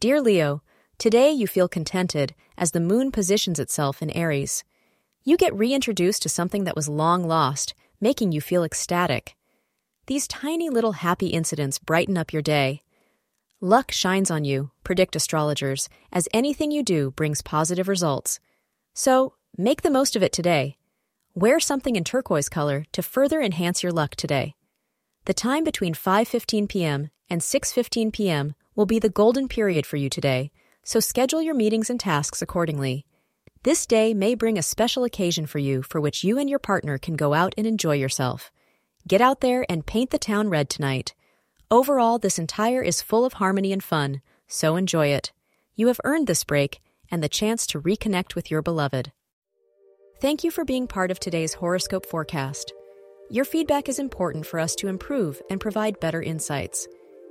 Dear Leo, today you feel contented as the moon positions itself in Aries. You get reintroduced to something that was long lost, making you feel ecstatic. These tiny little happy incidents brighten up your day. Luck shines on you, predict astrologers, as anything you do brings positive results. So, make the most of it today. Wear something in turquoise color to further enhance your luck today. The time between 5:15 p.m. and 6:15 p.m. will be the golden period for you today, so schedule your meetings and tasks accordingly. This day may bring a special occasion for you for which you and your partner can go out and enjoy yourself. Get out there and paint the town red tonight. Overall, this entire is full of harmony and fun, so enjoy it. You have earned this break and the chance to reconnect with your beloved. Thank you for being part of today's horoscope forecast. Your feedback is important for us to improve and provide better insights.